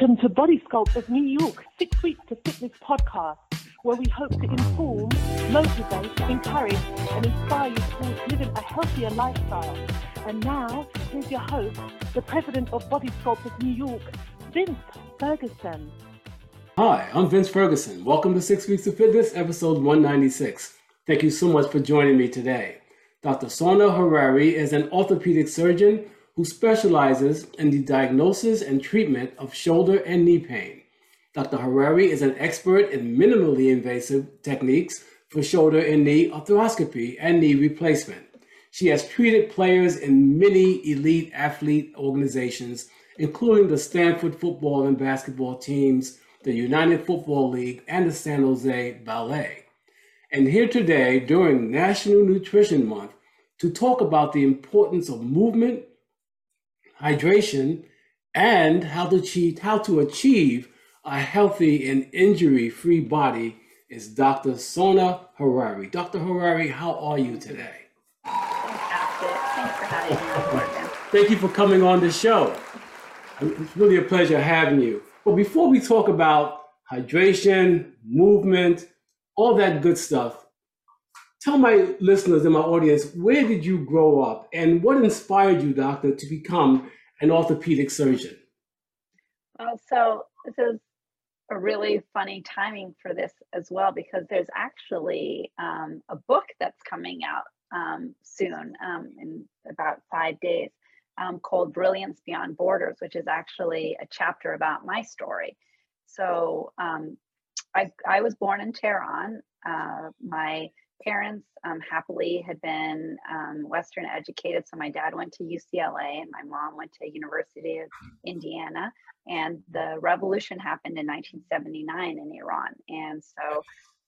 Welcome to Body Sculpt of New York, Six Weeks to Fitness podcast, where we hope to inform, motivate, encourage, and inspire you towards living a healthier lifestyle. And now, here's your host, the president of Body Sculpt of New York, Vince Ferguson. Hi, I'm Vince Ferguson. Welcome to Six Weeks of Fitness, episode 196. Thank you so much for joining me today. Dr. Sona Harari is an orthopedic surgeon who specializes in the diagnosis and treatment of shoulder and knee pain. Dr. Harari is an expert in minimally invasive techniques for shoulder and knee arthroscopy and knee replacement. She has treated players in many elite athlete organizations, including the Stanford football and basketball teams, the United Football League, and the San Jose Ballet. And here today, during National Nutrition Month, to talk about the importance of movement hydration, and how to achieve, how to achieve a healthy and injury-free body is Dr. Sona Harari. Dr. Harari, how are you today? Thanks for having me. Thank you for coming on the show. It's really a pleasure having you. But before we talk about hydration, movement, all that good stuff, tell my listeners and my audience where did you grow up and what inspired you, doctor, to become an orthopedic surgeon? Well, so this is a really funny timing for this as well because there's actually um, a book that's coming out um, soon um, in about five days um, called Brilliance Beyond Borders, which is actually a chapter about my story. So um, I, I was born in Tehran. Uh, my parents um, happily had been um, Western educated. So my dad went to UCLA and my mom went to University of Indiana. And the revolution happened in 1979 in Iran. And so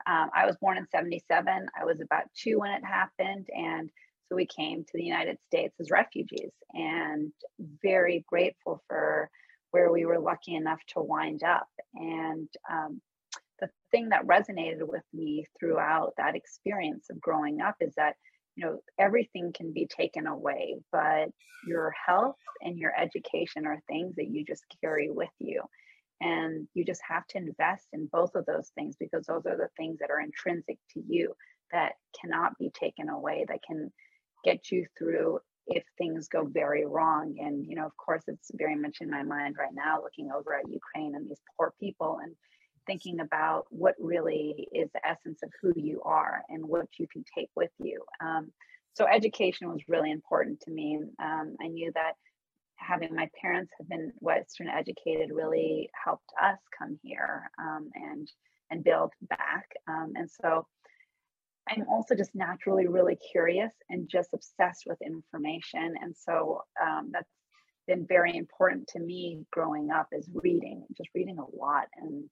um, I was born in 77. I was about two when it happened. And so we came to the United States as refugees and very grateful for where we were lucky enough to wind up. And um, the thing that resonated with me throughout that experience of growing up is that you know everything can be taken away but your health and your education are things that you just carry with you. And you just have to invest in both of those things because those are the things that are intrinsic to you that cannot be taken away that can get you through if things go very wrong. And you know of course it's very much in my mind right now looking over at ukraine and these poor people and thinking about what really is the essence of who you are and what you can take with you. Um, so education was really important to me. Um, I knew that having my parents have been Western educated really helped us come here um, and and build back. Um, and so I'm also just naturally really curious and just obsessed with information. And so um, that's been very important to me growing up is reading, just reading a lot and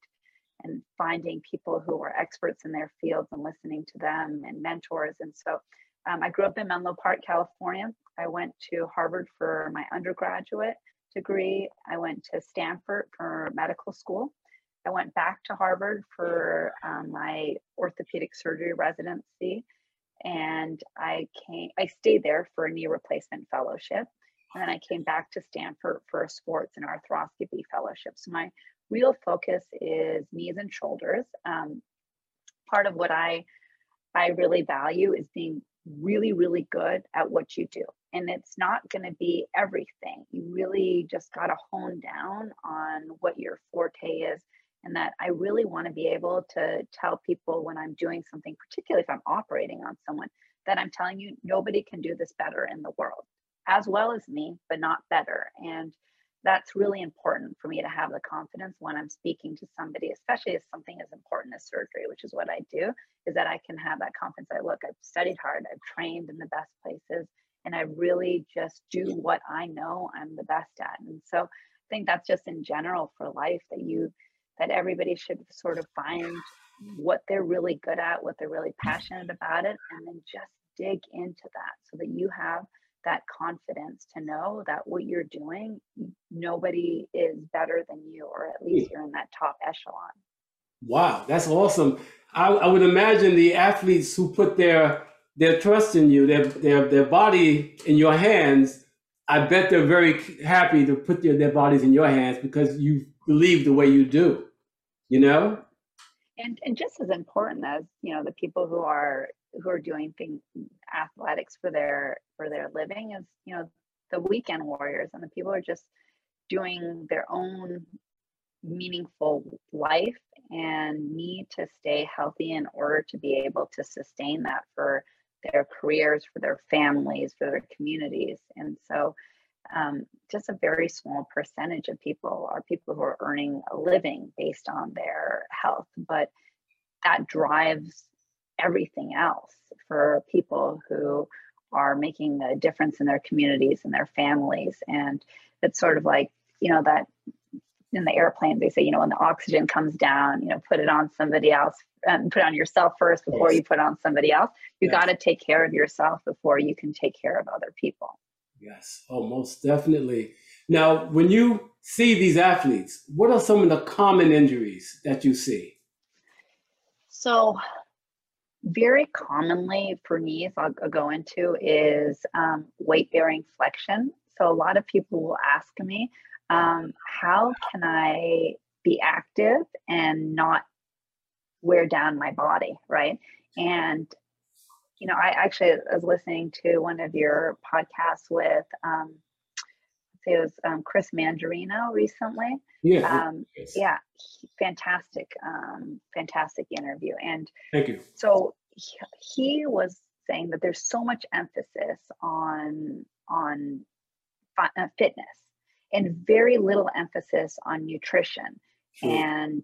and finding people who are experts in their fields and listening to them and mentors. And so um, I grew up in Menlo Park, California. I went to Harvard for my undergraduate degree. I went to Stanford for medical school. I went back to Harvard for um, my orthopedic surgery residency. And I came, I stayed there for a knee replacement fellowship. And then I came back to Stanford for a sports and arthroscopy fellowship. So my real focus is knees and shoulders. Um, part of what I I really value is being really, really good at what you do. And it's not going to be everything. You really just got to hone down on what your forte is. And that I really want to be able to tell people when I'm doing something, particularly if I'm operating on someone, that I'm telling you nobody can do this better in the world, as well as me, but not better. And that's really important for me to have the confidence when I'm speaking to somebody, especially if something as important as surgery, which is what I do, is that I can have that confidence. I look, I've studied hard, I've trained in the best places, and I really just do what I know I'm the best at. And so I think that's just in general for life that you that everybody should sort of find what they're really good at, what they're really passionate about it, and then just dig into that so that you have that confidence to know that what you're doing, nobody is better than you, or at hmm. least you're in that top echelon. Wow, that's awesome. I, I would imagine the athletes who put their their trust in you, their their their body in your hands. I bet they're very happy to put their, their bodies in your hands because you've believe the way you do, you know? And and just as important as, you know, the people who are who are doing things athletics for their for their living is, you know, the weekend warriors and the people are just doing their own meaningful life and need to stay healthy in order to be able to sustain that for their careers, for their families, for their communities. And so, um, just a very small percentage of people are people who are earning a living based on their health, but that drives everything else for people who are making a difference in their communities and their families. And it's sort of like, you know, that in the airplane they say you know when the oxygen comes down you know put it on somebody else um, put on yourself first before yes. you put on somebody else you yes. got to take care of yourself before you can take care of other people yes oh most definitely now when you see these athletes what are some of the common injuries that you see so very commonly for knees i'll, I'll go into is um, weight bearing flexion so a lot of people will ask me um, how can I be active and not wear down my body, right? And you know, I actually was listening to one of your podcasts with, um, say it was um, Chris Mandarino recently. Yeah, um, yes. yeah, fantastic, um, fantastic interview. And thank you. So he, he was saying that there's so much emphasis on on uh, fitness and very little emphasis on nutrition. Hmm. And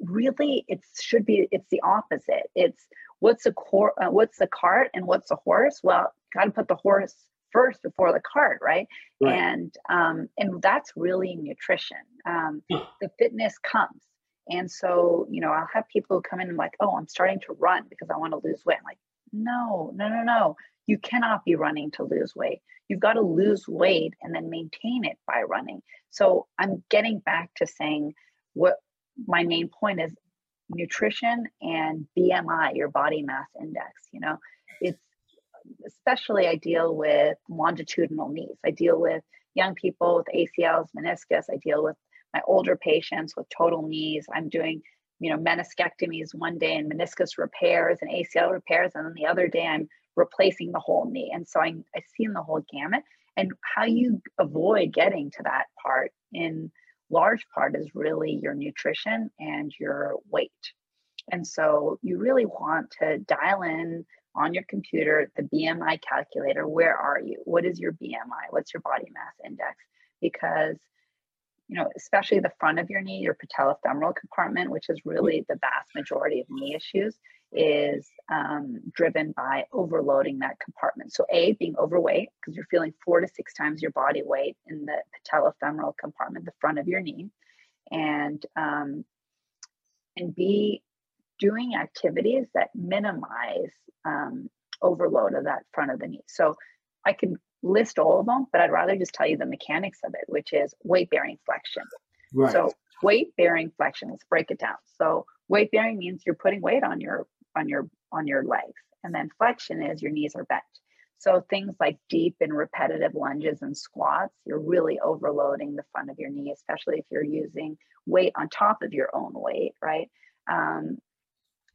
really, it should be it's the opposite. It's what's the core, uh, what's the cart, and what's the horse. Well, got to put the horse first before the cart, right? right. And um, and that's really nutrition. Um, the fitness comes. And so, you know, I'll have people come in and like, oh, I'm starting to run because I want to lose weight. I'm like, no, no, no, no. You cannot be running to lose weight. You've got to lose weight and then maintain it by running. So I'm getting back to saying what my main point is nutrition and BMI, your body mass index. You know, it's especially I deal with longitudinal knees. I deal with young people with ACLs, meniscus. I deal with my older patients with total knees. I'm doing, you know, meniscectomies one day and meniscus repairs and ACL repairs. And then the other day I'm replacing the whole knee. And so I, I've seen the whole gamut. And how you avoid getting to that part in large part is really your nutrition and your weight. And so you really want to dial in on your computer the BMI calculator. Where are you? What is your BMI? What's your body mass index? Because you know, especially the front of your knee, your patellofemoral compartment, which is really the vast majority of knee issues, is um, driven by overloading that compartment. So, A, being overweight, because you're feeling four to six times your body weight in the patellofemoral compartment, the front of your knee, and um, and B, doing activities that minimize um, overload of that front of the knee. So, I can list all of them, but I'd rather just tell you the mechanics of it, which is weight bearing flexion. Right. So, weight bearing flexion. Let's break it down. So, weight bearing means you're putting weight on your on your on your legs and then flexion is your knees are bent so things like deep and repetitive lunges and squats you're really overloading the front of your knee especially if you're using weight on top of your own weight right um,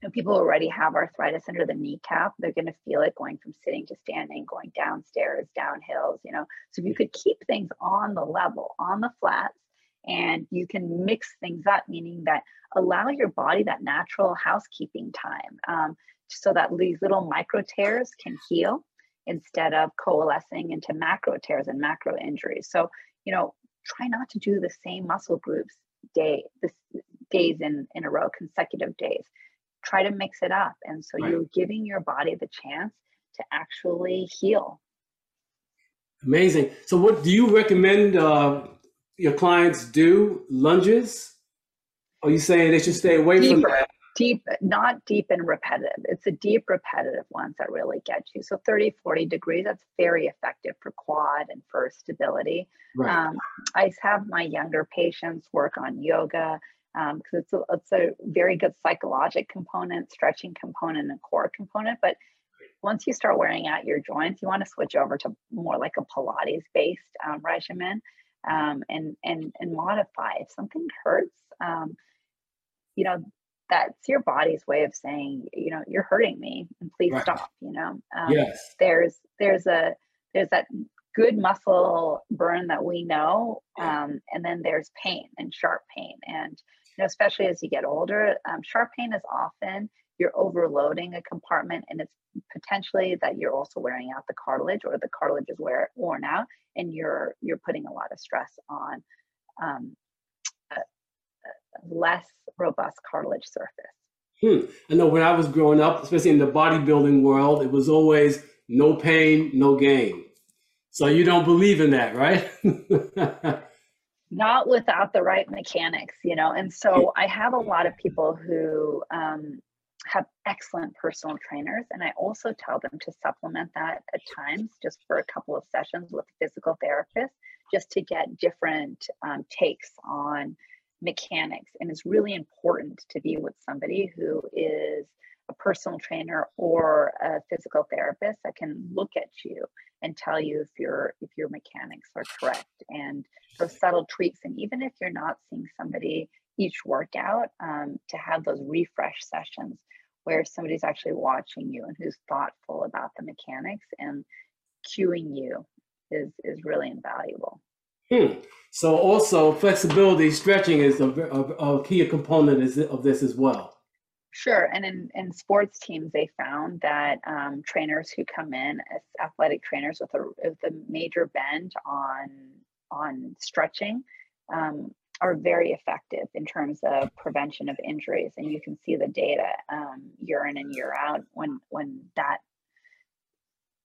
and people already have arthritis under the kneecap they're going to feel it going from sitting to standing going downstairs down hills you know so if you could keep things on the level on the flats and you can mix things up, meaning that allow your body that natural housekeeping time um, so that these little micro tears can heal instead of coalescing into macro tears and macro injuries. So, you know, try not to do the same muscle groups day this days in, in a row, consecutive days. Try to mix it up. And so right. you're giving your body the chance to actually heal. Amazing. So, what do you recommend uh, your clients do lunges? Are you saying they should stay away Deeper, from that? Deep, not deep and repetitive. It's the deep repetitive ones that really get you. So 30, 40 degrees, that's very effective for quad and for stability. Right. Um, I have my younger patients work on yoga because um, it's, a, it's a very good psychologic component, stretching component, and core component. But once you start wearing out your joints, you want to switch over to more like a Pilates based um, regimen um, and and and modify. If something hurts, um, you know, that's your body's way of saying, you know, you're hurting me, and please right. stop. You know, um, yes. There's there's a there's that good muscle burn that we know, um, and then there's pain and sharp pain, and know, especially as you get older, um, sharp pain is often you're overloading a compartment and it's potentially that you're also wearing out the cartilage or the cartilage is wear, worn out and you're you're putting a lot of stress on um, a, a less robust cartilage surface. Hmm. i know when i was growing up especially in the bodybuilding world it was always no pain no gain. So you don't believe in that right not without the right mechanics you know and so i have a lot of people who um, have excellent personal trainers. And I also tell them to supplement that at times just for a couple of sessions with a physical therapist, just to get different um, takes on mechanics. And it's really important to be with somebody who is a personal trainer or a physical therapist that can look at you and tell you if your if your mechanics are correct and those subtle tweaks and even if you're not seeing somebody each workout um, to have those refresh sessions where somebody's actually watching you and who's thoughtful about the mechanics and cueing you is is really invaluable. Hmm. So also flexibility, stretching is a, a, a key component of this as well. Sure, and in, in sports teams, they found that um, trainers who come in as athletic trainers with a, with a major bend on on stretching um, are very effective in terms of prevention of injuries and you can see the data um, year in and year out when when that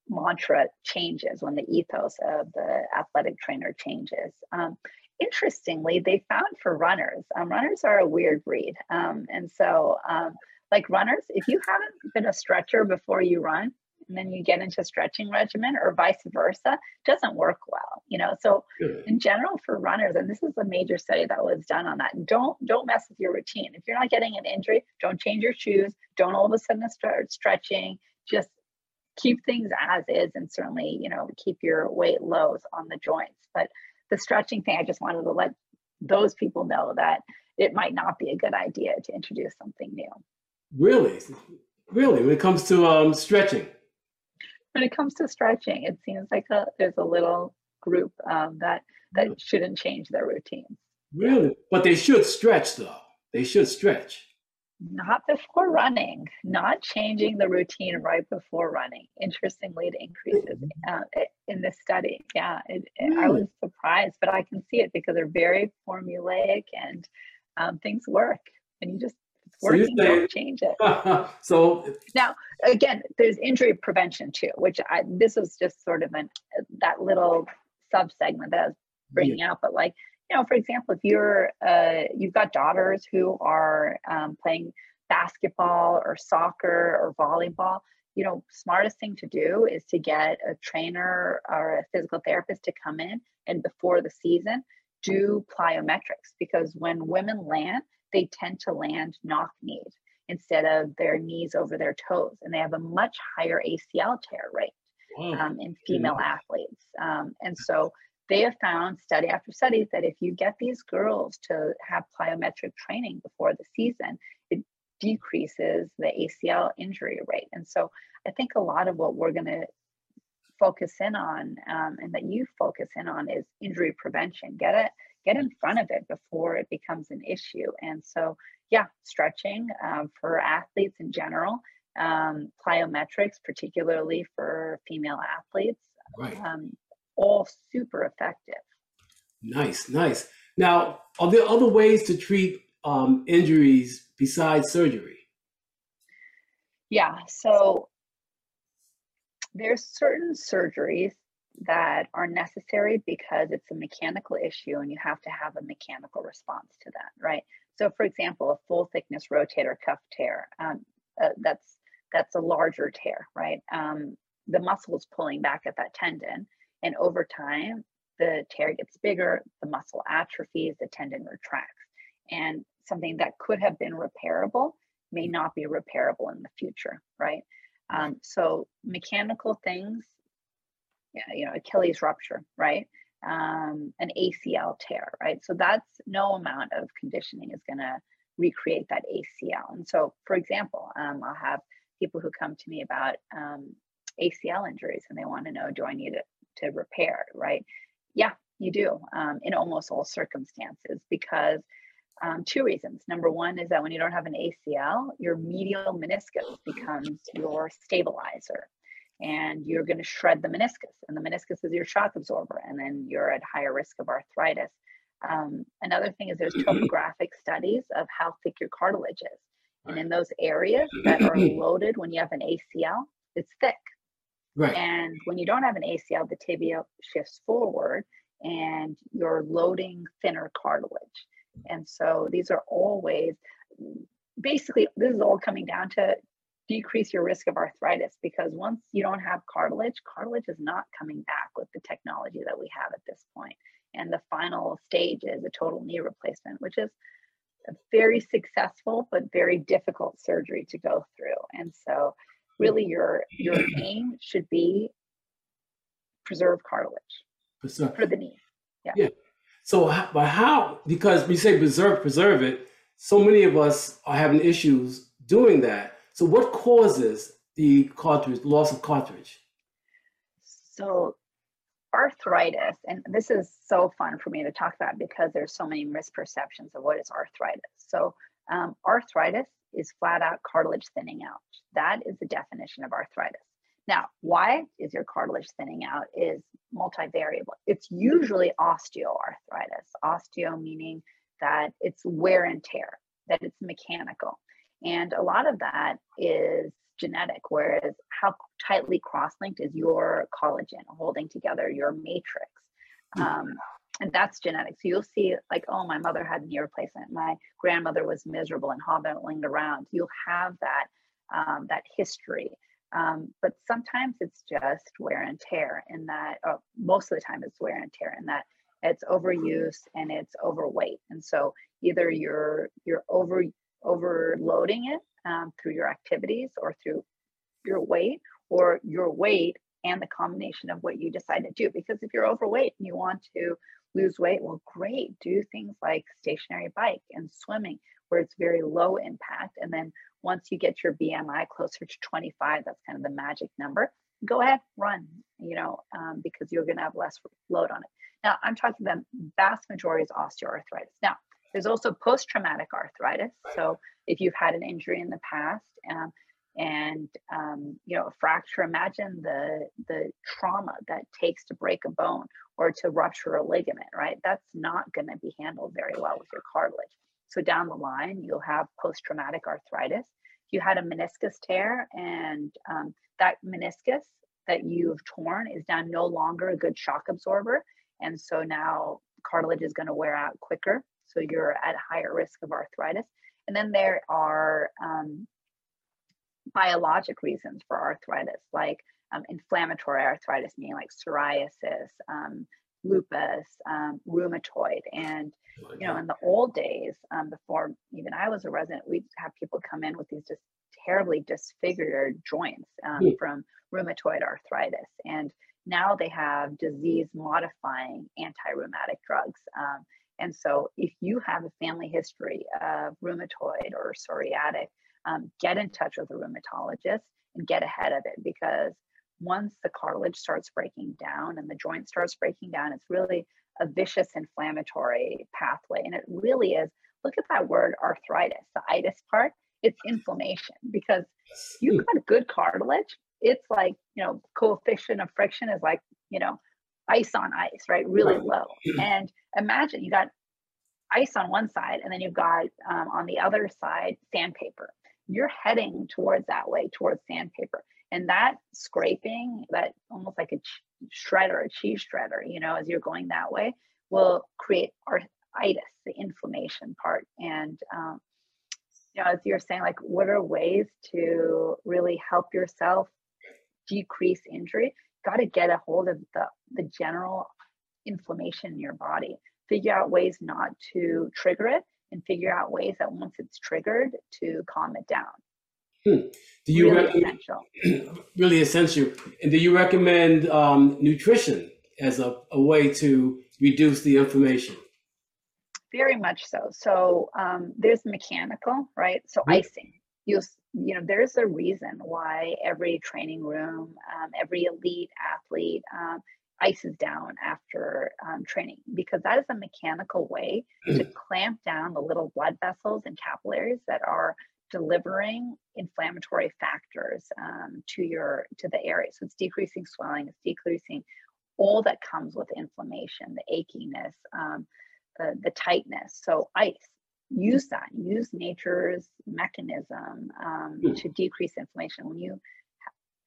mantra changes when the ethos of the athletic trainer changes. Um, interestingly they found for runners um, runners are a weird breed um, and so um, like runners if you haven't been a stretcher before you run and then you get into stretching regimen or vice versa doesn't work well you know? So in general for runners and this is a major study that was done on that don't don't mess with your routine. If you're not getting an injury don't change your shoes don't all of a sudden start stretching just keep things as is and certainly you know keep your weight lows on the joints. But the stretching thing i just wanted to let those people know that it might not be a good idea to introduce something new really really when it comes to um, stretching when it comes to stretching, it seems like a, there's a little group um, that that shouldn't change their routines. Really, but they should stretch though. They should stretch. Not before running. Not changing the routine right before running. Interestingly, it increases uh, in this study. Yeah, it, it, I was surprised, but I can see it because they're very formulaic and um, things work, and you just it's working, so don't change it. so now, again, there's injury prevention too, which I this was just sort of an that little sub segment that I was bringing yeah. out. But like, you know, for example, if you're uh, you've got daughters who are um, playing basketball or soccer or volleyball, you know, smartest thing to do is to get a trainer or a physical therapist to come in and before the season do plyometrics because when women land they tend to land knock kneed instead of their knees over their toes. And they have a much higher ACL tear rate um, in female athletes. Um, and so they have found study after study that if you get these girls to have plyometric training before the season, it decreases the ACL injury rate. And so I think a lot of what we're going to focus in on um, and that you focus in on is injury prevention. Get it get in front of it before it becomes an issue. And so, yeah, stretching um, for athletes in general, um, plyometrics, particularly for female athletes, right. um, all super effective. Nice, nice. Now, are there other ways to treat um, injuries besides surgery? Yeah, so there's certain surgeries that are necessary because it's a mechanical issue and you have to have a mechanical response to that, right? So, for example, a full thickness rotator cuff tear, um, uh, that's that's a larger tear, right? Um, the muscle is pulling back at that tendon, and over time, the tear gets bigger, the muscle atrophies, the tendon retracts, and something that could have been repairable may not be repairable in the future, right? Um, so, mechanical things you know Achilles rupture, right? um, an ACL tear, right? So that's no amount of conditioning is going to recreate that ACL. And so, for example, um, I'll have people who come to me about um, ACL injuries and they want to know, do I need it to repair, right? Yeah, you do um, in almost all circumstances because um, two reasons. Number one is that when you don't have an ACL, your medial meniscus becomes your stabilizer and you're going to shred the meniscus, and the meniscus is your shock absorber, and then you're at higher risk of arthritis. Um, another thing is there's topographic studies of how thick your cartilage is. And in those areas that are loaded when you have an ACL, it's thick. Right. And when you don't have an ACL, the tibia shifts forward and you're loading thinner cartilage. And so these are always basically, this is all coming down to decrease your risk of arthritis because once you don't have cartilage, cartilage is not coming back with the technology that we have at this point. And the final stage is a total knee replacement, which is a very successful but very difficult surgery to go through. And so really your your aim should be preserve cartilage preserve. for the knee. Yeah. yeah. So, but how? Because we say preserve, preserve it. So many of us are having issues doing that. So, what causes the cartilage loss of cartilage? So, arthritis, and this is so fun for me to talk about because there's so many misperceptions of what is arthritis. So, um, arthritis is flat out cartilage thinning out. That is the definition of arthritis. Now, why is your cartilage thinning out is multivariable. It's usually osteoarthritis. Osteo meaning that it's wear and tear, that it's mechanical. And a lot of that is genetic, whereas how tightly cross-linked is your collagen holding together your matrix. Um, and that's genetic. So you'll see like, oh, my mother had knee replacement. My grandmother was miserable and hobbling around. You'll have that um, that history. Um, but sometimes it's just wear and tear in that, oh, most of the time it's wear and tear in that it's overuse and it's overweight. And so either you're you're over overloading it um, through your activities or through your weight or your weight and the combination of what you decide to do. Because if you're overweight and you want to lose weight, well, great. Do things like stationary bike and swimming where it's very low impact. And then once you get your BMI closer to 25, that's kind of the magic number, go ahead, run, you know, um, because you're going to have less load on it. Now, I'm talking the vast majority is osteoarthritis. Now, there's also post traumatic arthritis. So, if you've had an injury in the past, um, and um, you know a fracture imagine the the trauma that takes to break a bone or to rupture a ligament right? That's not going to be handled very well with your cartilage. So down the line you'll have post-traumatic arthritis. You had a meniscus tear and um, that meniscus that you've torn is now no longer a good shock absorber and so now cartilage is going to wear out quicker. So you're at higher risk of arthritis. And then there are um, biologic reasons for arthritis, like um, inflammatory arthritis, meaning like psoriasis, um, lupus, um, rheumatoid. And, you know, in the old days, um, before even I was a resident, we'd have people come in with these just terribly disfigured joints mm. from rheumatoid arthritis. And now they have disease modifying anti rheumatic drugs. Um, and so, if you have a family history of rheumatoid or psoriatic, um, get in touch with a rheumatologist and get ahead of it because once the cartilage starts breaking down and the joint starts breaking down, it's really a vicious inflammatory pathway. And it really is look at that word arthritis, the itis part, it's inflammation because you've got good cartilage. It's like, you know, coefficient of friction is like, you know, ice on ice, right? Really low. And imagine you got ice on one side and then you've got um, on the other side sandpaper you're heading towards that way, towards sandpaper. And that scraping, that almost like a shredder, a cheese shredder, you know, as you're going that way, will create arthritis, the inflammation part. And, um, you know, as you're saying, like, what are ways to really help yourself decrease injury? Got to get a hold of the, the general inflammation in your body, figure out ways not to trigger it and figure out ways that once it's triggered to calm it down. Hmm. Do you really essential? really essential. And do you recommend um, nutrition as a, a way to reduce the inflammation. Very much so. So um, there's mechanical, right? So mm-hmm. icing. You you know there's a reason why every training room, um, every elite athlete um, ices down after um, training because that is a mechanical way to clamp down the little blood vessels and capillaries that are delivering inflammatory factors um, to your to the area. So it's decreasing swelling, it's decreasing all that comes with inflammation, the achiness, um, the, the tightness. So ice, use that, use nature's mechanism um, mm. to decrease inflammation. When you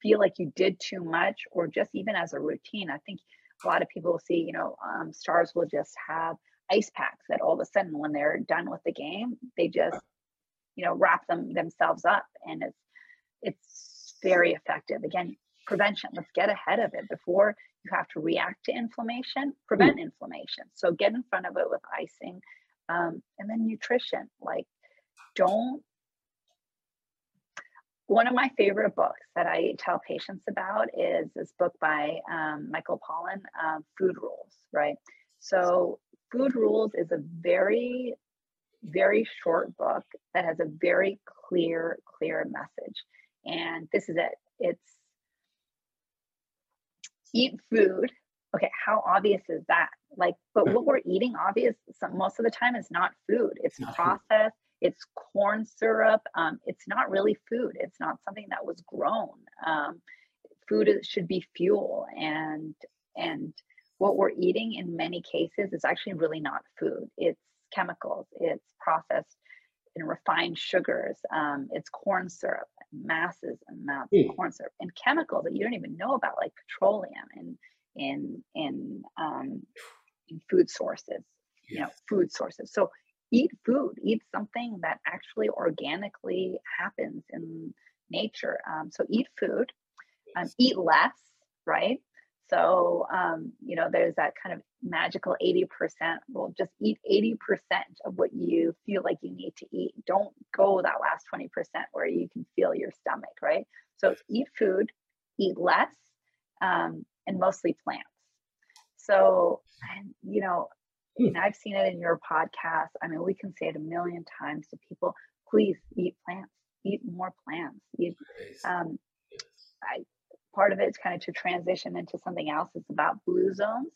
feel like you did too much, or just even as a routine, I think a lot of people will see, you know, um, stars will just have ice packs that all of a sudden when they're done with the game, they just, you know, wrap them themselves up and it's it's very effective. Again, prevention. Let's get ahead of it before you have to react to inflammation, prevent mm. inflammation. So get in front of it with icing. Um, and then nutrition. Like, don't. One of my favorite books that I tell patients about is this book by um, Michael Pollan, um, Food Rules, right? So, Food Rules is a very, very short book that has a very clear, clear message. And this is it. It's eat food okay how obvious is that like but what we're eating obvious some, most of the time is not food it's not processed food. It's corn syrup um, it's not really food it's not something that was grown um, food should be fuel and and what we're eating in many cases is actually really not food it's chemicals it's processed and refined sugars um, it's corn syrup masses amounts mm. of corn syrup and chemicals that you don't even know about, like petroleum and in in um, in food sources, yeah. you know, food sources. So eat food, eat something that actually organically happens in nature. Um, so eat food, um, eat less, right? So, um, you know, there's that kind of magical 80% rule. Just eat 80% of what you feel like you need to eat. Don't go that last 20% where you can feel your stomach, right? So, eat food, eat less, um, and mostly plants. So, you know. And I've seen it in your podcast. I mean, we can say it a million times to people please eat plants, eat more plants. Eat, um, I, part of it is kind of to transition into something else. It's about blue zones.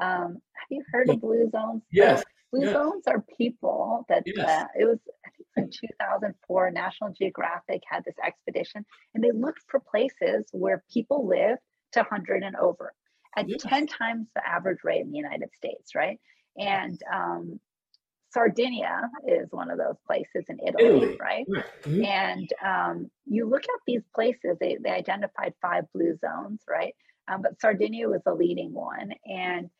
Um, have you heard of blue zones? Yes. Blue yes. zones are people that yes. uh, it was I think in 2004 National Geographic had this expedition and they looked for places where people live to 100 and over at yes. 10 times the average rate in the United States, right? And um, Sardinia is one of those places in Italy, Italy. right? Mm-hmm. And um, you look at these places, they, they identified five blue zones, right? Um, but Sardinia was the leading one. And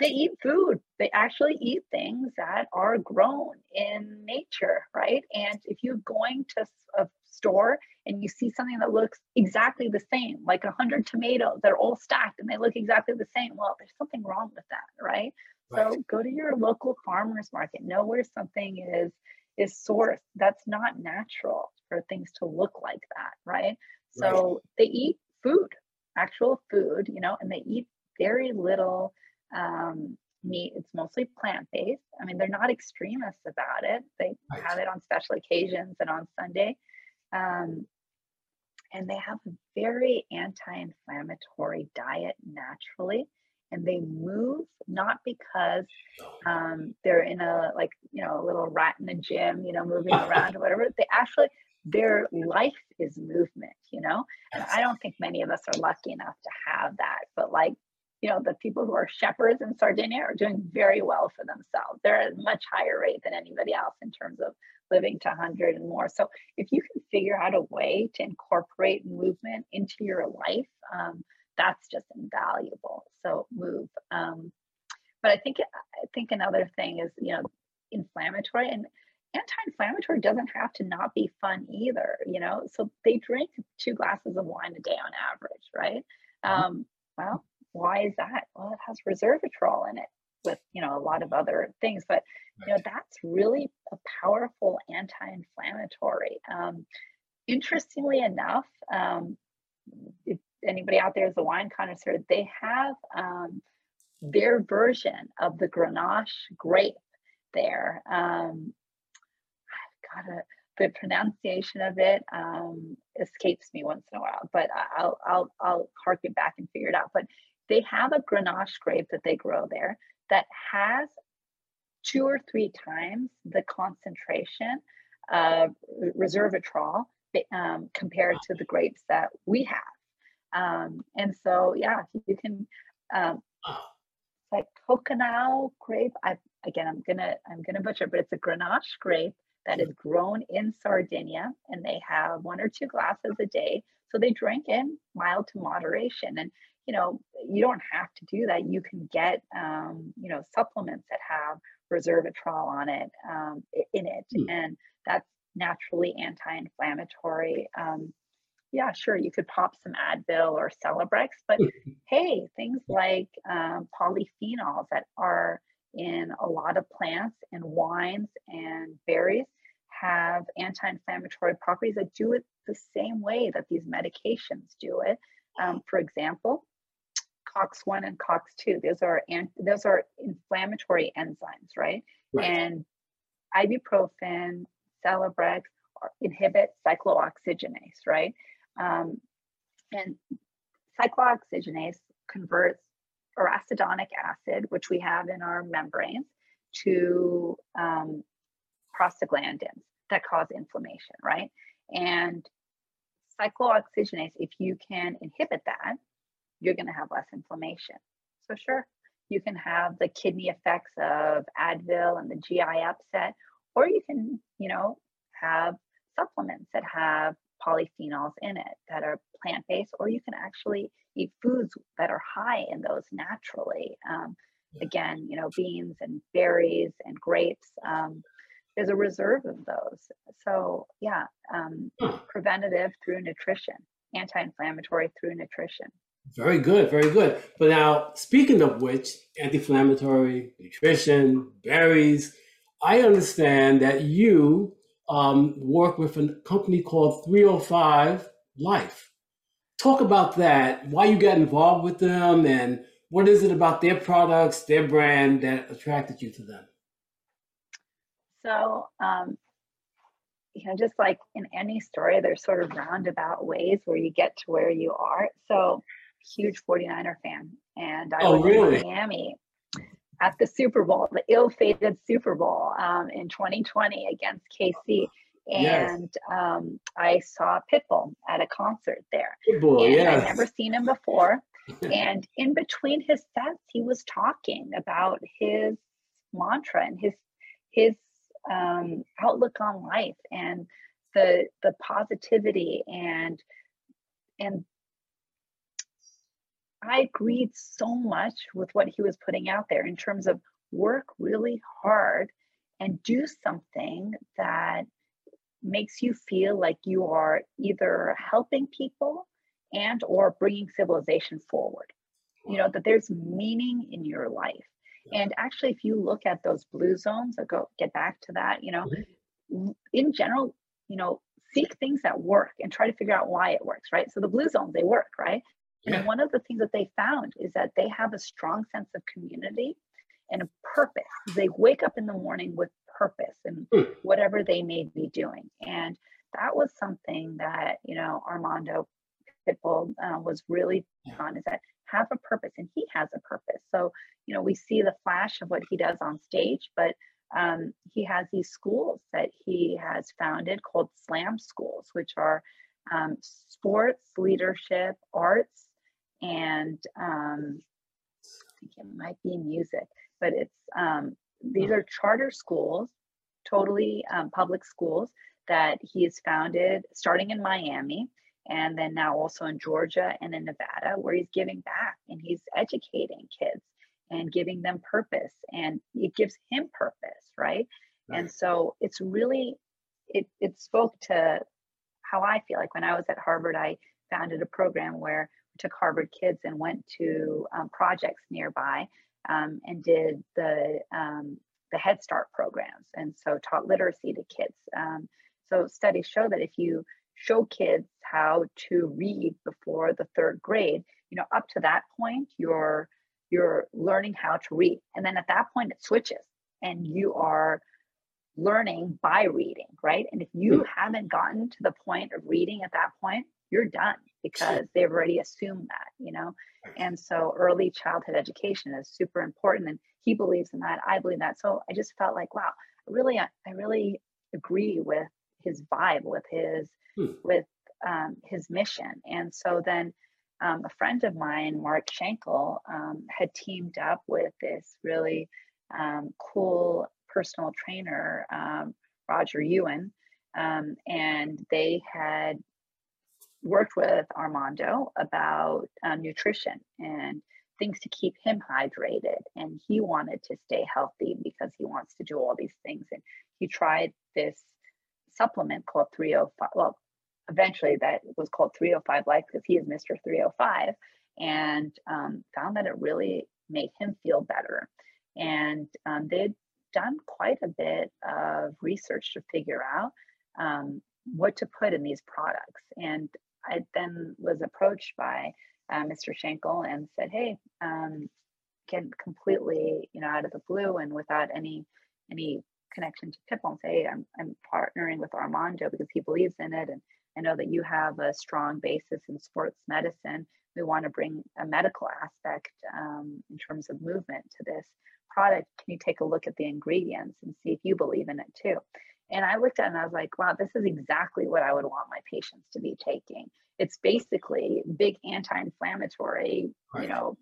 they eat food. They actually eat things that are grown in nature, right? And if you're going to a store and you see something that looks exactly the same, like a hundred tomatoes that are all stacked and they look exactly the same, well, there's something wrong with that, right? Right. So go to your local farmers market. Know where something is is sourced. That's not natural for things to look like that, right? So right. they eat food, actual food, you know, and they eat very little um, meat. It's mostly plant based. I mean, they're not extremists about it. They right. have it on special occasions and on Sunday. Um, and they have a very anti inflammatory diet naturally and they move not because um, they're in a like you know a little rat in a gym you know moving around or whatever. They actually their life is movement you know? And i don't think many of us are lucky enough to have that but like you know the people who are shepherds in sardinia are doing very well for themselves. They're at a much higher rate than anybody else in terms of living to 100 and more. So if you can figure out a way to incorporate movement into your life um, that's just invaluable. So move. Um, but I think I think another thing is you know inflammatory and anti-inflammatory doesn't have to not be fun either. You know, so they drink two glasses of wine a day on average, right? Mm-hmm. Um, well, why is that? Well, it has resveratrol in it with you know a lot of other things, but you know that's really a powerful anti-inflammatory. Um, interestingly enough, um, anybody out there is a wine connoisseur, they have um, their version of the Grenache grape there. Um, I've got a, the pronunciation of it um, escapes me once in a while, but I'll I'll I'll harken back and figure it out. But they have a Grenache grape that they grow there that has two or three times the concentration of resveratrol um, compared to the grapes that we have. Um, and so, yeah, you can, um, like Coconao grape. I again, I'm gonna I'm gonna butcher, but it's a Grenache grape that is grown in Sardinia, and they have one or two glasses a day. So they drink in mild to moderation, and you know you don't have to do that. You can get um, you know supplements that have resveratrol on it um, in it, mm. and that's naturally anti-inflammatory. Um, yeah, sure, you could pop some Advil or Celebrex, but hey, things like um, polyphenols that are in a lot of plants and wines and berries have anti-inflammatory properties that do it the same way that these medications do it. Um, for example, COX-1 and COX-2, those are those are inflammatory enzymes, right? right. And ibuprofen, Celebrex inhibit cyclooxygenase, right? Um, and cyclooxygenase converts arachidonic acid, which we have in our membranes, to um, prostaglandins that cause inflammation, right? And cyclooxygenase, if you can inhibit that, you're going to have less inflammation. So, sure, you can have the kidney effects of Advil and the GI upset, or you can, you know, have supplements that have polyphenols in it that are plant based, or you can actually eat foods that are high in those naturally. Um, again, you know, beans and berries and grapes. Um, there's a reserve of those. So, yeah, um, preventative through nutrition, anti inflammatory through nutrition. Very good, very good. But now, speaking of which, anti inflammatory, nutrition, berries, I understand that you um, work with a company called 305 Life. Talk about that, why you got involved with them, and what is it about their products, their brand that attracted you to them? So, um, you know, just like in any story, there's sort of roundabout ways where you get to where you are. So, huge 49er fan, and I oh, was really? in Miami at the Super Bowl, the ill-fated Super Bowl um, in 2020 against KC. And yes. um, I saw Pitbull at a concert there. Pitbull, and yes. I'd never seen him before. and in between his sets, he was talking about his mantra and his his um, outlook on life and the the positivity and and I agreed so much with what he was putting out there in terms of work really hard and do something that makes you feel like you are either helping people and or bringing civilization forward. You know that there's meaning in your life. And actually if you look at those blue zones i'll go get back to that you know mm-hmm. in general you know seek things that work and try to figure out why it works right? So the blue zones they work right and yeah. one of the things that they found is that they have a strong sense of community and a purpose. They wake up in the morning with purpose and mm. whatever they may be doing. And that was something that, you know, Armando Pitbull uh, was really on is that have a purpose and he has a purpose. So, you know, we see the flash of what he does on stage, but um, he has these schools that he has founded called SLAM schools, which are um, sports, leadership, arts, and um, I think it might be music, but it's um, these are charter schools, totally um, public schools that he has founded starting in Miami and then now also in Georgia and in Nevada, where he's giving back and he's educating kids and giving them purpose and it gives him purpose, right? right. And so it's really it it spoke to how I feel like when I was at Harvard, I founded a program where we took Harvard kids and went to um, projects nearby um, and did the um, the Head Start programs, and so taught literacy to kids. Um, so studies show that if you show kids how to read before the third grade, you know, up to that point, you're you're learning how to read. And then at that point it switches and you are learning by reading, right? And if you mm. haven't gotten to the point of reading at that point, you're done because they've already assumed that, you know? And so early childhood education is super important. And he believes in that. I believe that. So I just felt like, wow, I really, I really agree with his vibe, with his, hmm. with um, his mission. And so then um, a friend of mine, Mark Schenkel, um, had teamed up with this really um, cool personal trainer, um, Roger Ewan, um, and they had worked with Armando about uh, nutrition and things to keep him hydrated. And he wanted to stay healthy because he wants to do all these things. And he tried this supplement called 305. Well, eventually that was called 305 Life because he is Mr. 305 and um, found that it really made him feel better. And um, they'd done quite a bit of research to figure out um, what to put in these products. And I then was approached by uh, Mr. Schenkel and said, "Hey, um, can completely, you know, out of the blue and without any any connection to and say I'm I'm partnering with Armando because he believes in it, and I know that you have a strong basis in sports medicine. We want to bring a medical aspect um, in terms of movement to this product. Can you take a look at the ingredients and see if you believe in it too?" And I looked at it and I was like, wow, this is exactly what I would want my patients to be taking. It's basically big anti-inflammatory, right. you know.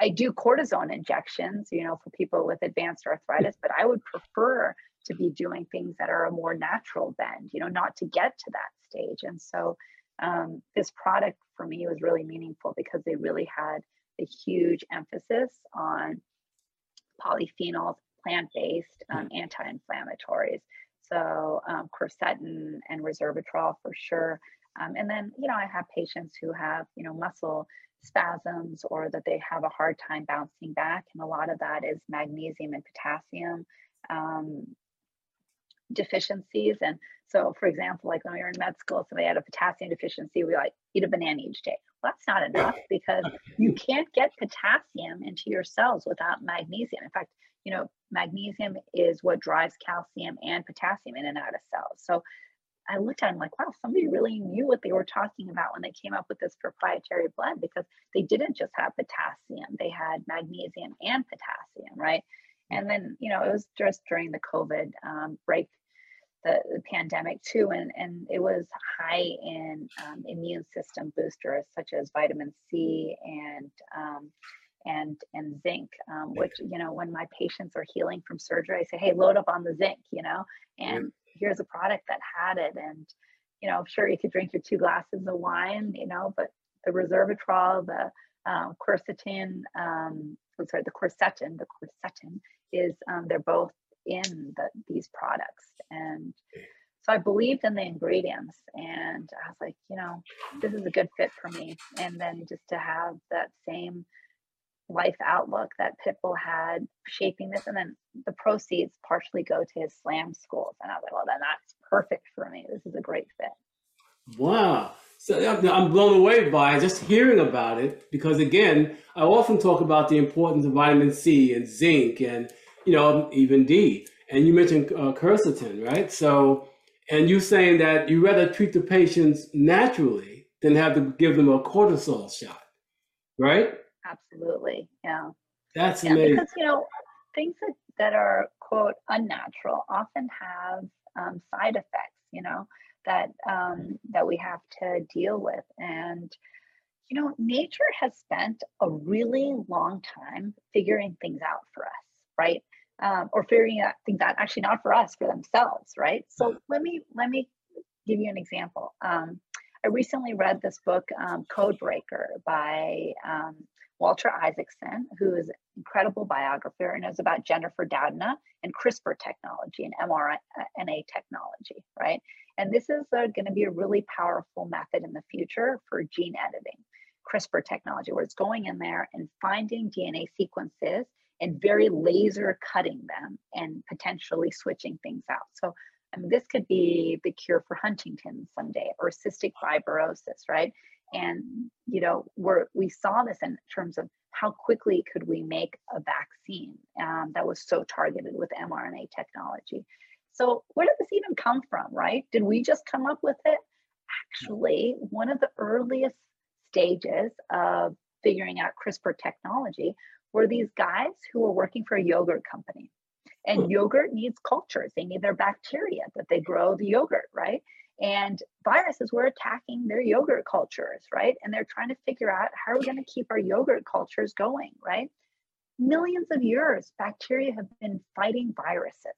I, I do cortisone injections, you know, for people with advanced arthritis, but I would prefer to be doing things that are a more natural bend, you know, not to get to that stage. And so um, this product for me was really meaningful because they really had a huge emphasis on polyphenols plant-based um, mm. anti-inflammatories. So um, quercetin and resveratrol for sure. Um, and then, you know, I have patients who have, you know, muscle spasms or that they have a hard time bouncing back. And a lot of that is magnesium and potassium um, deficiencies. And so, for example, like when we were in med school, somebody had a potassium deficiency, we like eat a banana each day. That's not enough because you can't get potassium into your cells without magnesium. In fact, you know, magnesium is what drives calcium and potassium in and out of cells. So I looked at them like, wow, somebody really knew what they were talking about when they came up with this proprietary blend because they didn't just have potassium, they had magnesium and potassium, right? And then, you know, it was just during the COVID um, break, the, the, pandemic too, and, and it was high in um, immune system boosters such as vitamin C and um, and and zinc um, which you know when my patients are healing from surgery i say hey load up on the zinc you know and here's a product that had it and you know sure you could drink your two glasses of wine you know but the resveratrol the um, quercetin um, sorry the quercetin the quercetin is um, they're both in the, these products and so I believed in the ingredients and I was like, you know, this is a good fit for me. And then just to have that same life outlook that Pitbull had shaping this. And then the proceeds partially go to his slam schools. And I was like, well, then that's perfect for me. This is a great fit. Wow. So I'm blown away by just hearing about it because again, I often talk about the importance of vitamin C and zinc and you know even D. And you mentioned uh, quercetin, right? So, and you saying that you rather treat the patients naturally than have to give them a cortisol shot, right? Absolutely. Yeah. That's yeah, amazing. Because, you know, things that, that are, quote, unnatural often have um, side effects, you know, that um, that we have to deal with. And, you know, nature has spent a really long time figuring things out for us, right? Um, or figuring out things that actually not for us, for themselves, right? So let me let me give you an example. Um, I recently read this book, um, Code Breaker, by um, Walter Isaacson, who is an incredible biographer and is about Jennifer Doudna and CRISPR technology and mRNA technology, right? And this is uh, going to be a really powerful method in the future for gene editing, CRISPR technology, where it's going in there and finding DNA sequences and very laser cutting them and potentially switching things out. So I mean, this could be the cure for Huntington someday or cystic fibrosis, right? And you know, we're we saw this in terms of how quickly could we make a vaccine um, that was so targeted with mRNA technology. So where did this even come from, right? Did we just come up with it? Actually, one of the earliest stages of figuring out CRISPR technology were these guys who were working for a yogurt company. And hmm. yogurt needs cultures. They need their bacteria that they grow the yogurt, right? And viruses were attacking their yogurt cultures, right? And they're trying to figure out how are we going to keep our yogurt cultures going, right? Millions of years, bacteria have been fighting viruses.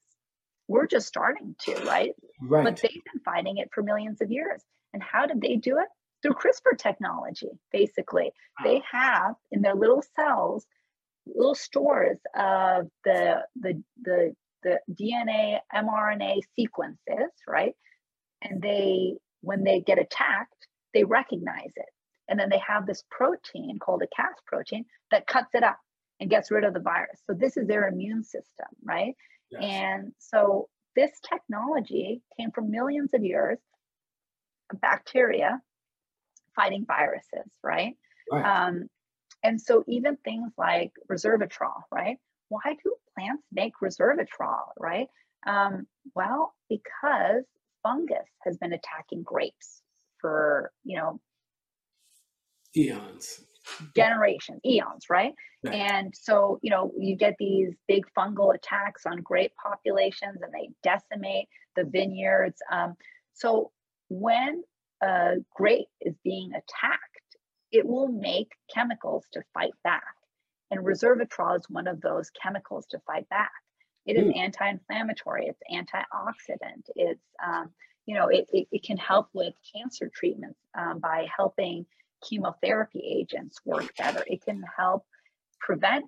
We're just starting to, right? Right. But they've been fighting it for millions of years. And how did they do it? Through CRISPR technology, basically. They have in their little cells little stores of the the the the DNA mRNA sequences, right? And they when they get attacked, they recognize it. And then they have this protein called a Cas protein that cuts it up and gets rid of the virus. So this is their immune system, right? Yes. And so this technology came from millions of years of bacteria fighting viruses, right? right. Um, and so even things like resveratrol, right? Why do plants make resveratrol, right? Um, well, because fungus has been attacking grapes for, you know, eons generations eons right? right? and so you know you get these big fungal attacks on grape populations and they decimate the vineyards um, so when a grape is being attacked it will make chemicals to fight back. And resveratrol is one of those chemicals to fight back. It is mm. anti-inflammatory. It's antioxidant. It's um, you know it, it, it, can help with cancer treatments um, by helping chemotherapy agents work better. It can help prevent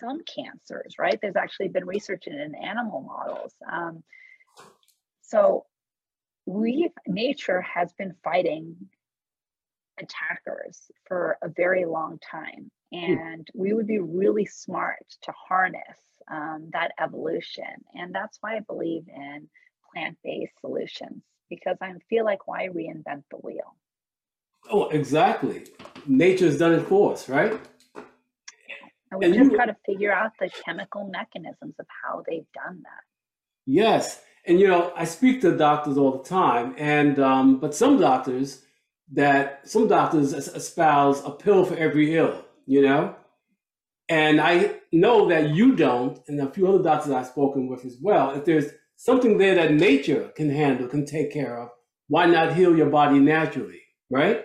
some cancers. Right? There's actually been research in, in animal models. Um, so we nature has been fighting attackers for a very long time. Hmm. And we would be really smart to harness um, that evolution. And that's why I believe in plant based solutions because I feel like why reinvent the wheel? Oh, exactly. Nature's done it for us, right? And we and just you, got to figure out the chemical mechanisms of how they've done that. Yes. And you know, I speak to doctors all the time, and um, but some doctors that some doctors espouse a pill for every ill, you know? And I know that you don't, and a few other doctors I've spoken with as well. If there's something there that nature can handle, can take care of, why not heal your body naturally, right?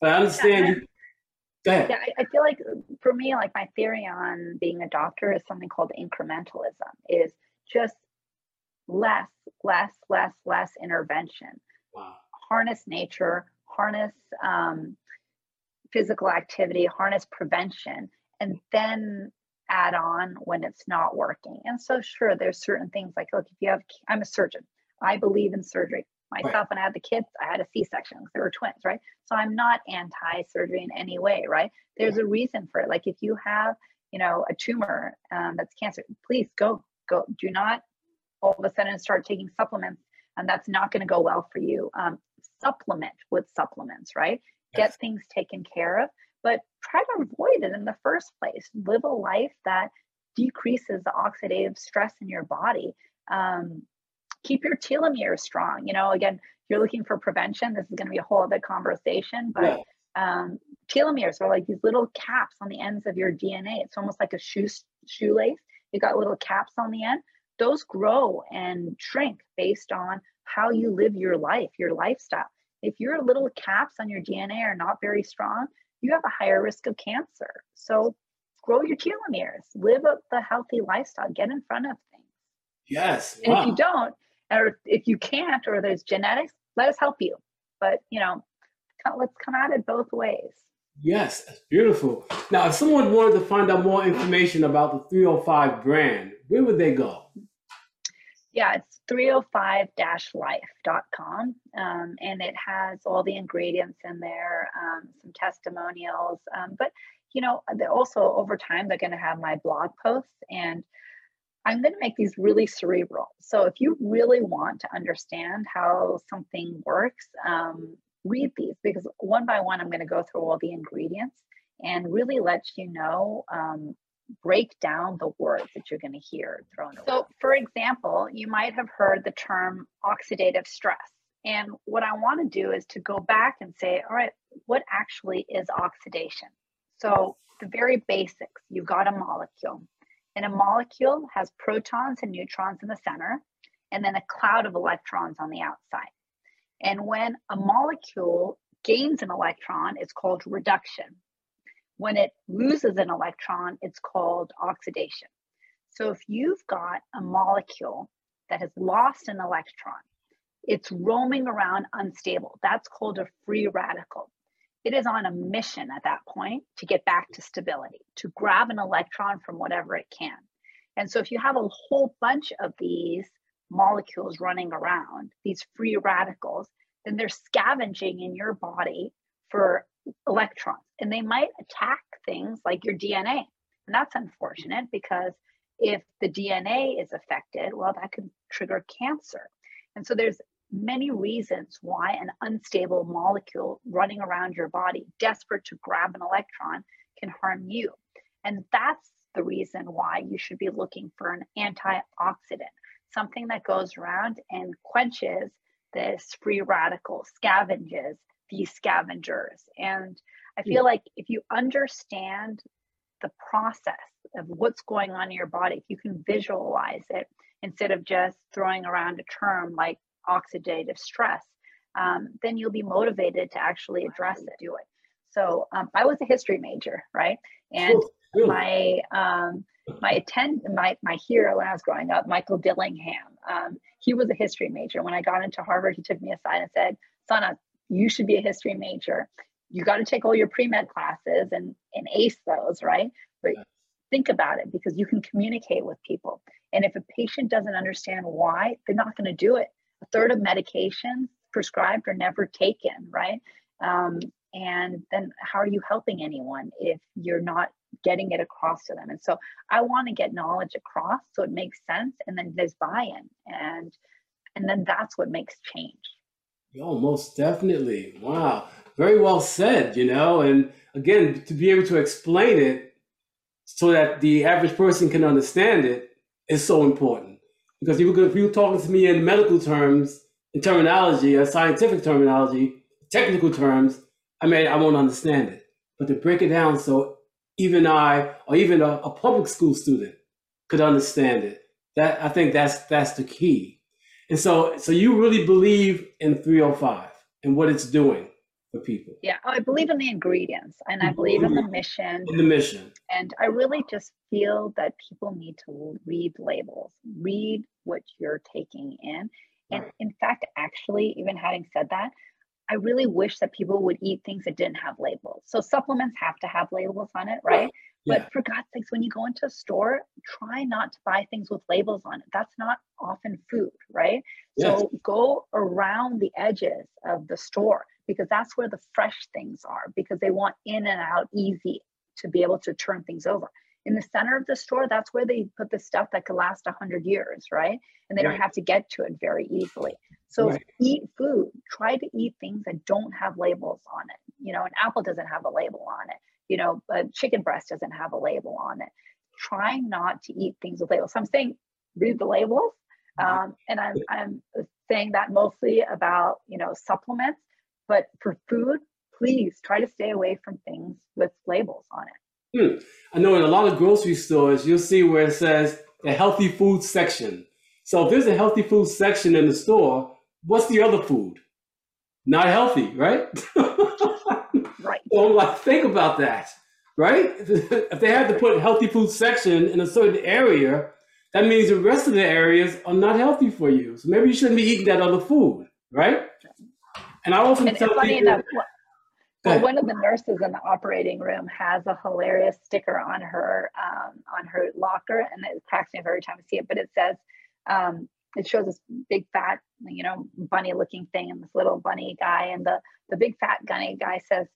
But I understand yeah, you. Go ahead. Yeah, I feel like uh, for me, like my theory on being a doctor is something called incrementalism, is just less, less, less, less intervention. Wow. Harness nature, harness um, physical activity, harness prevention, and then add on when it's not working. And so, sure, there's certain things like, look, if you have, I'm a surgeon, I believe in surgery. Myself, right. when I had the kids, I had a C section because they were twins, right? So I'm not anti surgery in any way, right? There's a reason for it. Like if you have, you know, a tumor um, that's cancer, please go, go. Do not all of a sudden start taking supplements and that's not going to go well for you. Um, supplement with supplements, right? Yes. Get things taken care of, but try to avoid it in the first place. Live a life that decreases the oxidative stress in your body. Um, keep your telomeres strong. You know, again, you're looking for prevention. This is going to be a whole other conversation, but yeah. um, telomeres are like these little caps on the ends of your DNA. It's almost like a shoe shoelace. You got little caps on the end. Those grow and shrink based on how you live your life, your lifestyle. If your little caps on your DNA are not very strong, you have a higher risk of cancer. So grow your telomeres, live up the healthy lifestyle, get in front of things. Yes. And wow. if you don't, or if you can't, or there's genetics, let us help you. But you know, let's come at it both ways. Yes, that's beautiful. Now, if someone wanted to find out more information about the 305 brand, where would they go? Yeah, it's 305-life.com. Um, and it has all the ingredients in there, um, some testimonials. Um, but, you know, they also over time, they're going to have my blog posts. And I'm going to make these really cerebral. So if you really want to understand how something works, um, read these because one by one, I'm going to go through all the ingredients and really let you know, um, break down the words that you're going to hear thrown around. So, for example, you might have heard the term oxidative stress. And what I want to do is to go back and say, all right, what actually is oxidation? So, the very basics you've got a molecule, and a molecule has protons and neutrons in the center, and then a cloud of electrons on the outside. And when a molecule gains an electron, it's called reduction. When it loses an electron, it's called oxidation. So if you've got a molecule that has lost an electron, it's roaming around unstable. That's called a free radical. It is on a mission at that point to get back to stability, to grab an electron from whatever it can. And so if you have a whole bunch of these molecules running around, these free radicals, then they're scavenging in your body for electrons and they might attack things like your DNA. And that's unfortunate because if the DNA is affected, well, that could trigger cancer. And so there's many reasons why an unstable molecule running around your body, desperate to grab an electron, can harm you. And that's the reason why you should be looking for an antioxidant, something that goes around and quenches this free radical, scavenges these scavengers. And I feel like if you understand the process of what's going on in your body, if you can visualize it instead of just throwing around a term like oxidative stress, um, then you'll be motivated to actually address it, do it. So um, I was a history major, right? And my um, my attend my my hero when I was growing up, Michael Dillingham. Um, he was a history major. When I got into Harvard, he took me aside and said, "Sana, you should be a history major. You got to take all your pre med classes and and ace those, right? But think about it because you can communicate with people. And if a patient doesn't understand why, they're not going to do it a third of medications prescribed are never taken, right? Um, and then how are you helping anyone if you're not getting it across to them? And so I want to get knowledge across so it makes sense, and then there's buy-in, and and then that's what makes change. Oh, most definitely. Wow, very well said. You know, and again, to be able to explain it so that the average person can understand it is so important because if you, if you talking to me in medical terms, in terminology, a scientific terminology, technical terms, I mean, I won't understand it. But to break it down so even I, or even a, a public school student, could understand it. That I think that's that's the key. And so, so you really believe in 305 and what it's doing for people. Yeah, I believe in the ingredients and I believe in the mm-hmm. mission. In the mission. And I really just feel that people need to read labels, read what you're taking in. And in fact, actually, even having said that, I really wish that people would eat things that didn't have labels. So supplements have to have labels on it, right? Yeah. But for God's sakes, when you go into a store, try not to buy things with labels on it. That's not often food, right? Yes. So go around the edges of the store because that's where the fresh things are because they want in and out easy to be able to turn things over. In the center of the store, that's where they put the stuff that could last 100 years, right? And they right. don't have to get to it very easily. So right. eat food, try to eat things that don't have labels on it. You know, an apple doesn't have a label on it. You know, a chicken breast doesn't have a label on it. Trying not to eat things with labels. So I'm saying read the labels. Um, and I'm, I'm saying that mostly about, you know, supplements but for food, please try to stay away from things with labels on it. Hmm. I know in a lot of grocery stores, you'll see where it says the healthy food section. So if there's a healthy food section in the store, what's the other food? Not healthy, right? So like, think about that, right? If they have to put healthy food section in a certain area, that means the rest of the areas are not healthy for you. So maybe you shouldn't be eating that other food, right? And I often and tell funny people, enough, well, one of the nurses in the operating room has a hilarious sticker on her um, on her locker, and it cracks me every time I see it. But it says, um, it shows this big fat, you know, bunny looking thing, and this little bunny guy, and the the big fat bunny guy says,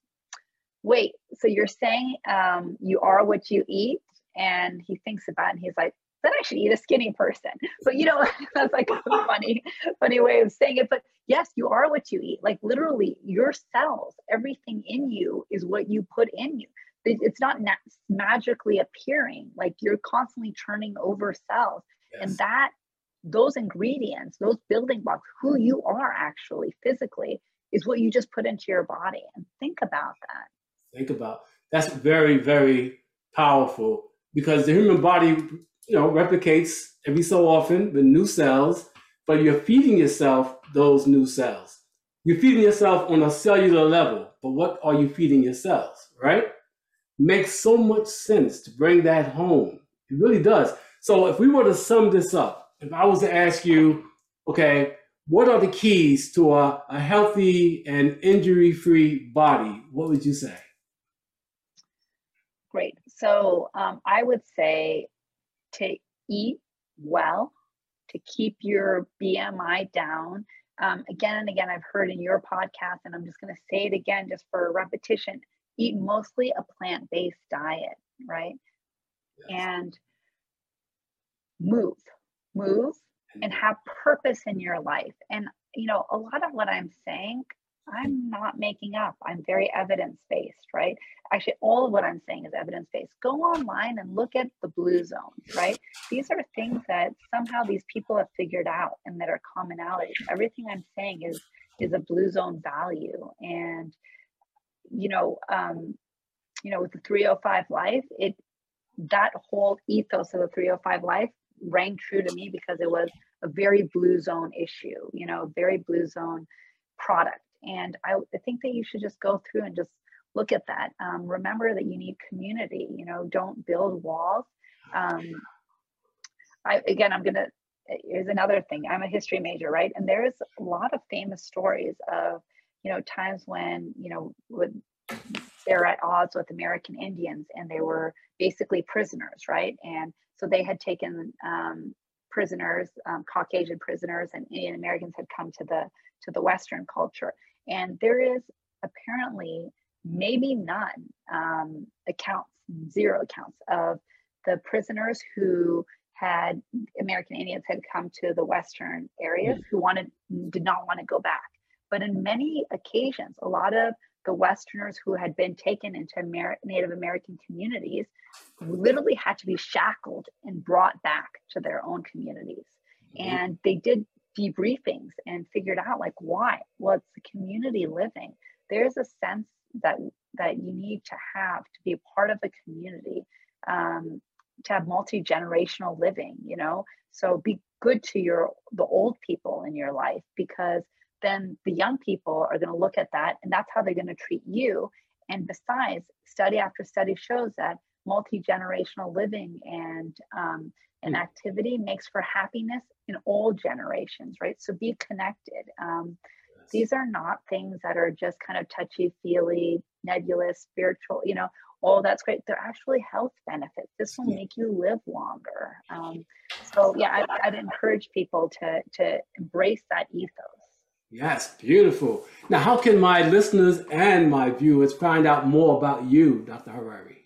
"Wait, so you're saying um, you are what you eat?" And he thinks about it, and he's like, then I should eat a skinny person. But you know, that's like a funny, funny way of saying it. But yes, you are what you eat. Like literally, your cells, everything in you is what you put in you. It's not na- magically appearing. Like you're constantly turning over cells, yes. and that those ingredients, those building blocks, who you are actually physically, is what you just put into your body. And think about that. Think about that's very, very powerful because the human body, you know, replicates every so often with new cells, but you're feeding yourself those new cells. You're feeding yourself on a cellular level, but what are you feeding your cells, right? Makes so much sense to bring that home. It really does. So if we were to sum this up, if I was to ask you, okay, what are the keys to a, a healthy and injury-free body? What would you say? So um, I would say to eat well, to keep your BMI down. Um, again and again, I've heard in your podcast, and I'm just going to say it again just for repetition eat mostly a plant based diet, right? Yes. And move, move and have purpose in your life. And, you know, a lot of what I'm saying I'm not making up. I'm very evidence based, right? Actually, all of what I'm saying is evidence based. Go online and look at the blue zones, right? These are things that somehow these people have figured out and that are commonalities. Everything I'm saying is is a blue zone value, and you know, um, you know, with the 305 life, it that whole ethos of the 305 life rang true to me because it was a very blue zone issue, you know, very blue zone product and I, I think that you should just go through and just look at that. Um, remember that you need community, you know, don't build walls. Um, I, again, I'm to, here's another thing. I'm a history major, right? And there's a lot of famous stories of, you know, times when, you know, would, they're at odds with American Indians and they were basically prisoners, right? And so they had taken um, prisoners, um, Caucasian prisoners, and Indian Americans had come to the to the Western culture. And there is apparently maybe none um, accounts, zero accounts of the prisoners who had American Indians had come to the Western areas mm. who wanted did not want to go back. But in many occasions, a lot of the Westerners who had been taken into Amer- Native American communities literally had to be shackled and brought back to their own communities. Mm-hmm. And they did debriefings and figured out like why? Well it's the community living. There's a sense that that you need to have to be a part of the community um, to have multi-generational living you know? So be good to your the old people in your life because then the young people are going to look at that and that's how they're going to treat you. And besides study after study shows that multi-generational living and um, and hmm. activity makes for happiness in all generations, right? So be connected. Um, yes. These are not things that are just kind of touchy feely, nebulous, spiritual, you know, all that's great. They're actually health benefits. This will make you live longer. Um, so yeah, I'd, I'd encourage people to, to embrace that ethos. Yes, beautiful. Now, how can my listeners and my viewers find out more about you, Dr. Harari?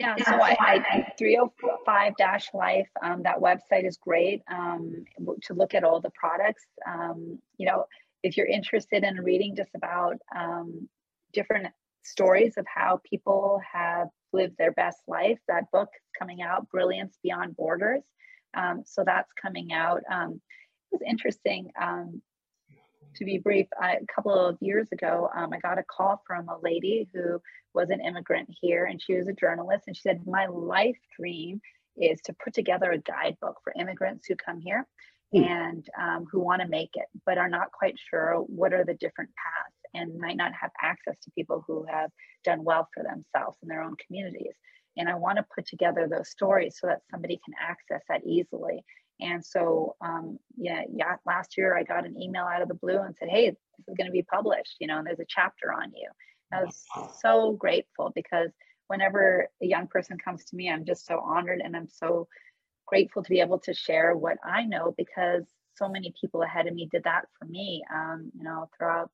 Yeah, so I, I 305 dash life, um, that website is great um, to look at all the products. Um, you know, if you're interested in reading just about um, different stories of how people have lived their best life, that book coming out, Brilliance Beyond Borders. Um, so that's coming out. Um, it was interesting to be brief, I, a couple of years ago, um, I got a call from a lady who was an immigrant here and she was a journalist. And she said, My life dream is to put together a guidebook for immigrants who come here mm. and um, who want to make it, but are not quite sure what are the different paths and might not have access to people who have done well for themselves in their own communities. And I want to put together those stories so that somebody can access that easily and so, um, yeah, yeah, last year I got an email out of the blue and said, "Hey, this is going to be published," you know, and there's a chapter on you. I was so grateful because whenever a young person comes to me, I'm just so honored and I'm so grateful to be able to share what I know because so many people ahead of me did that for me. Um, you know, throughout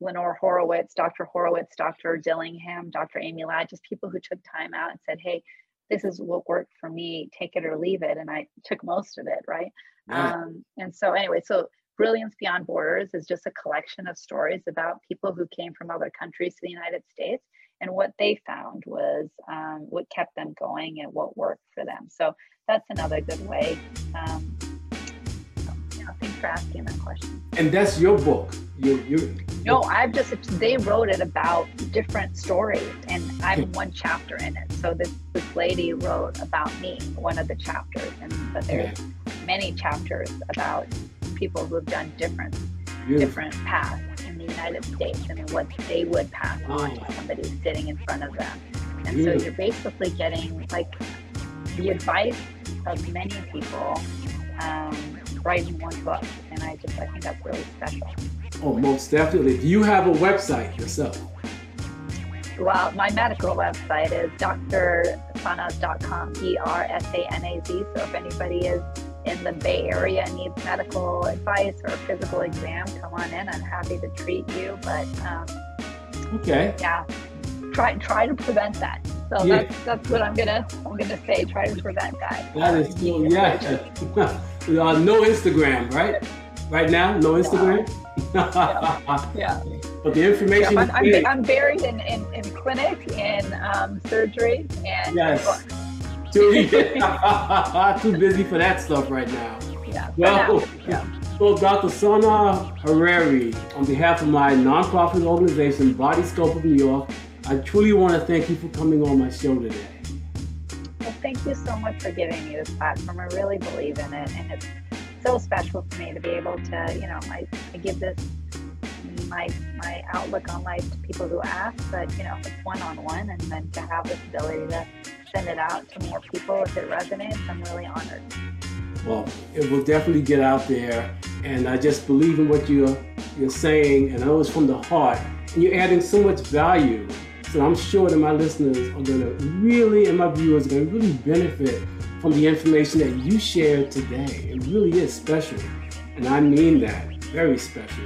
Lenore Horowitz, Dr. Horowitz, Dr. Dillingham, Dr. Amy Ladd, just people who took time out and said, "Hey, this is what worked for me, take it or leave it. And I took most of it, right? right. Um, and so, anyway, so Brilliance Beyond Borders is just a collection of stories about people who came from other countries to the United States and what they found was um, what kept them going and what worked for them. So that's another good way. Um, so, you know, thanks for asking that question. And that's your book. You, you. No, I've just they wrote it about different stories, and I'm one chapter in it. So this this lady wrote about me, one of the chapters, and but there's many chapters about people who have done different Beautiful. different paths in the United States and what they would pass on to somebody sitting in front of them. And Beautiful. so you're basically getting like the advice of many people um, writing one book. And I just I think that's really special. Oh, most definitely. Do you have a website yourself? Well, my medical website is drsanaz.com, E R S A N A Z. So if anybody is in the Bay Area and needs medical advice or a physical exam, come on in. I'm happy to treat you. But um, okay, yeah, try try to prevent that. So yeah. that's that's what I'm gonna I'm gonna say. Try to prevent that. That is so yeah. uh, no Instagram, right? Right now, no Instagram. yeah. yeah. But the information. Yeah, I'm, I'm, buried in, in, in clinic, in um, surgery, and yes. Too, too busy for that stuff right now. Yeah. Well, yeah. So, Dr. Sona Harari, on behalf of my nonprofit organization, Body Scope of New York, I truly want to thank you for coming on my show today. Thank you so much for giving me this platform. I really believe in it, and it's so special for me to be able to, you know, I, I give this my my outlook on life to people who ask, but you know, it's one on one, and then to have this ability to send it out to more people if it resonates, I'm really honored. Well, it will definitely get out there, and I just believe in what you're you're saying, and I know it's from the heart, and you're adding so much value. So I'm sure that my listeners are going to really, and my viewers are going to really benefit from the information that you shared today. It really is special, and I mean that, very special.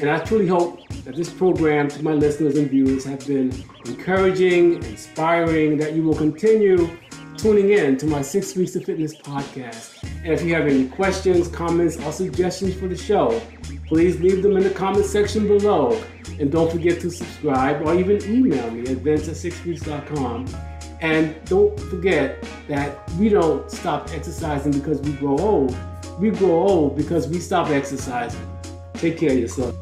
And I truly hope that this program to my listeners and viewers have been encouraging, inspiring, that you will continue tuning in to my Six Weeks of Fitness podcast. And if you have any questions, comments, or suggestions for the show, please leave them in the comment section below. And don't forget to subscribe or even email me at vince at sixweeks.com. And don't forget that we don't stop exercising because we grow old. We grow old because we stop exercising. Take care of yourself.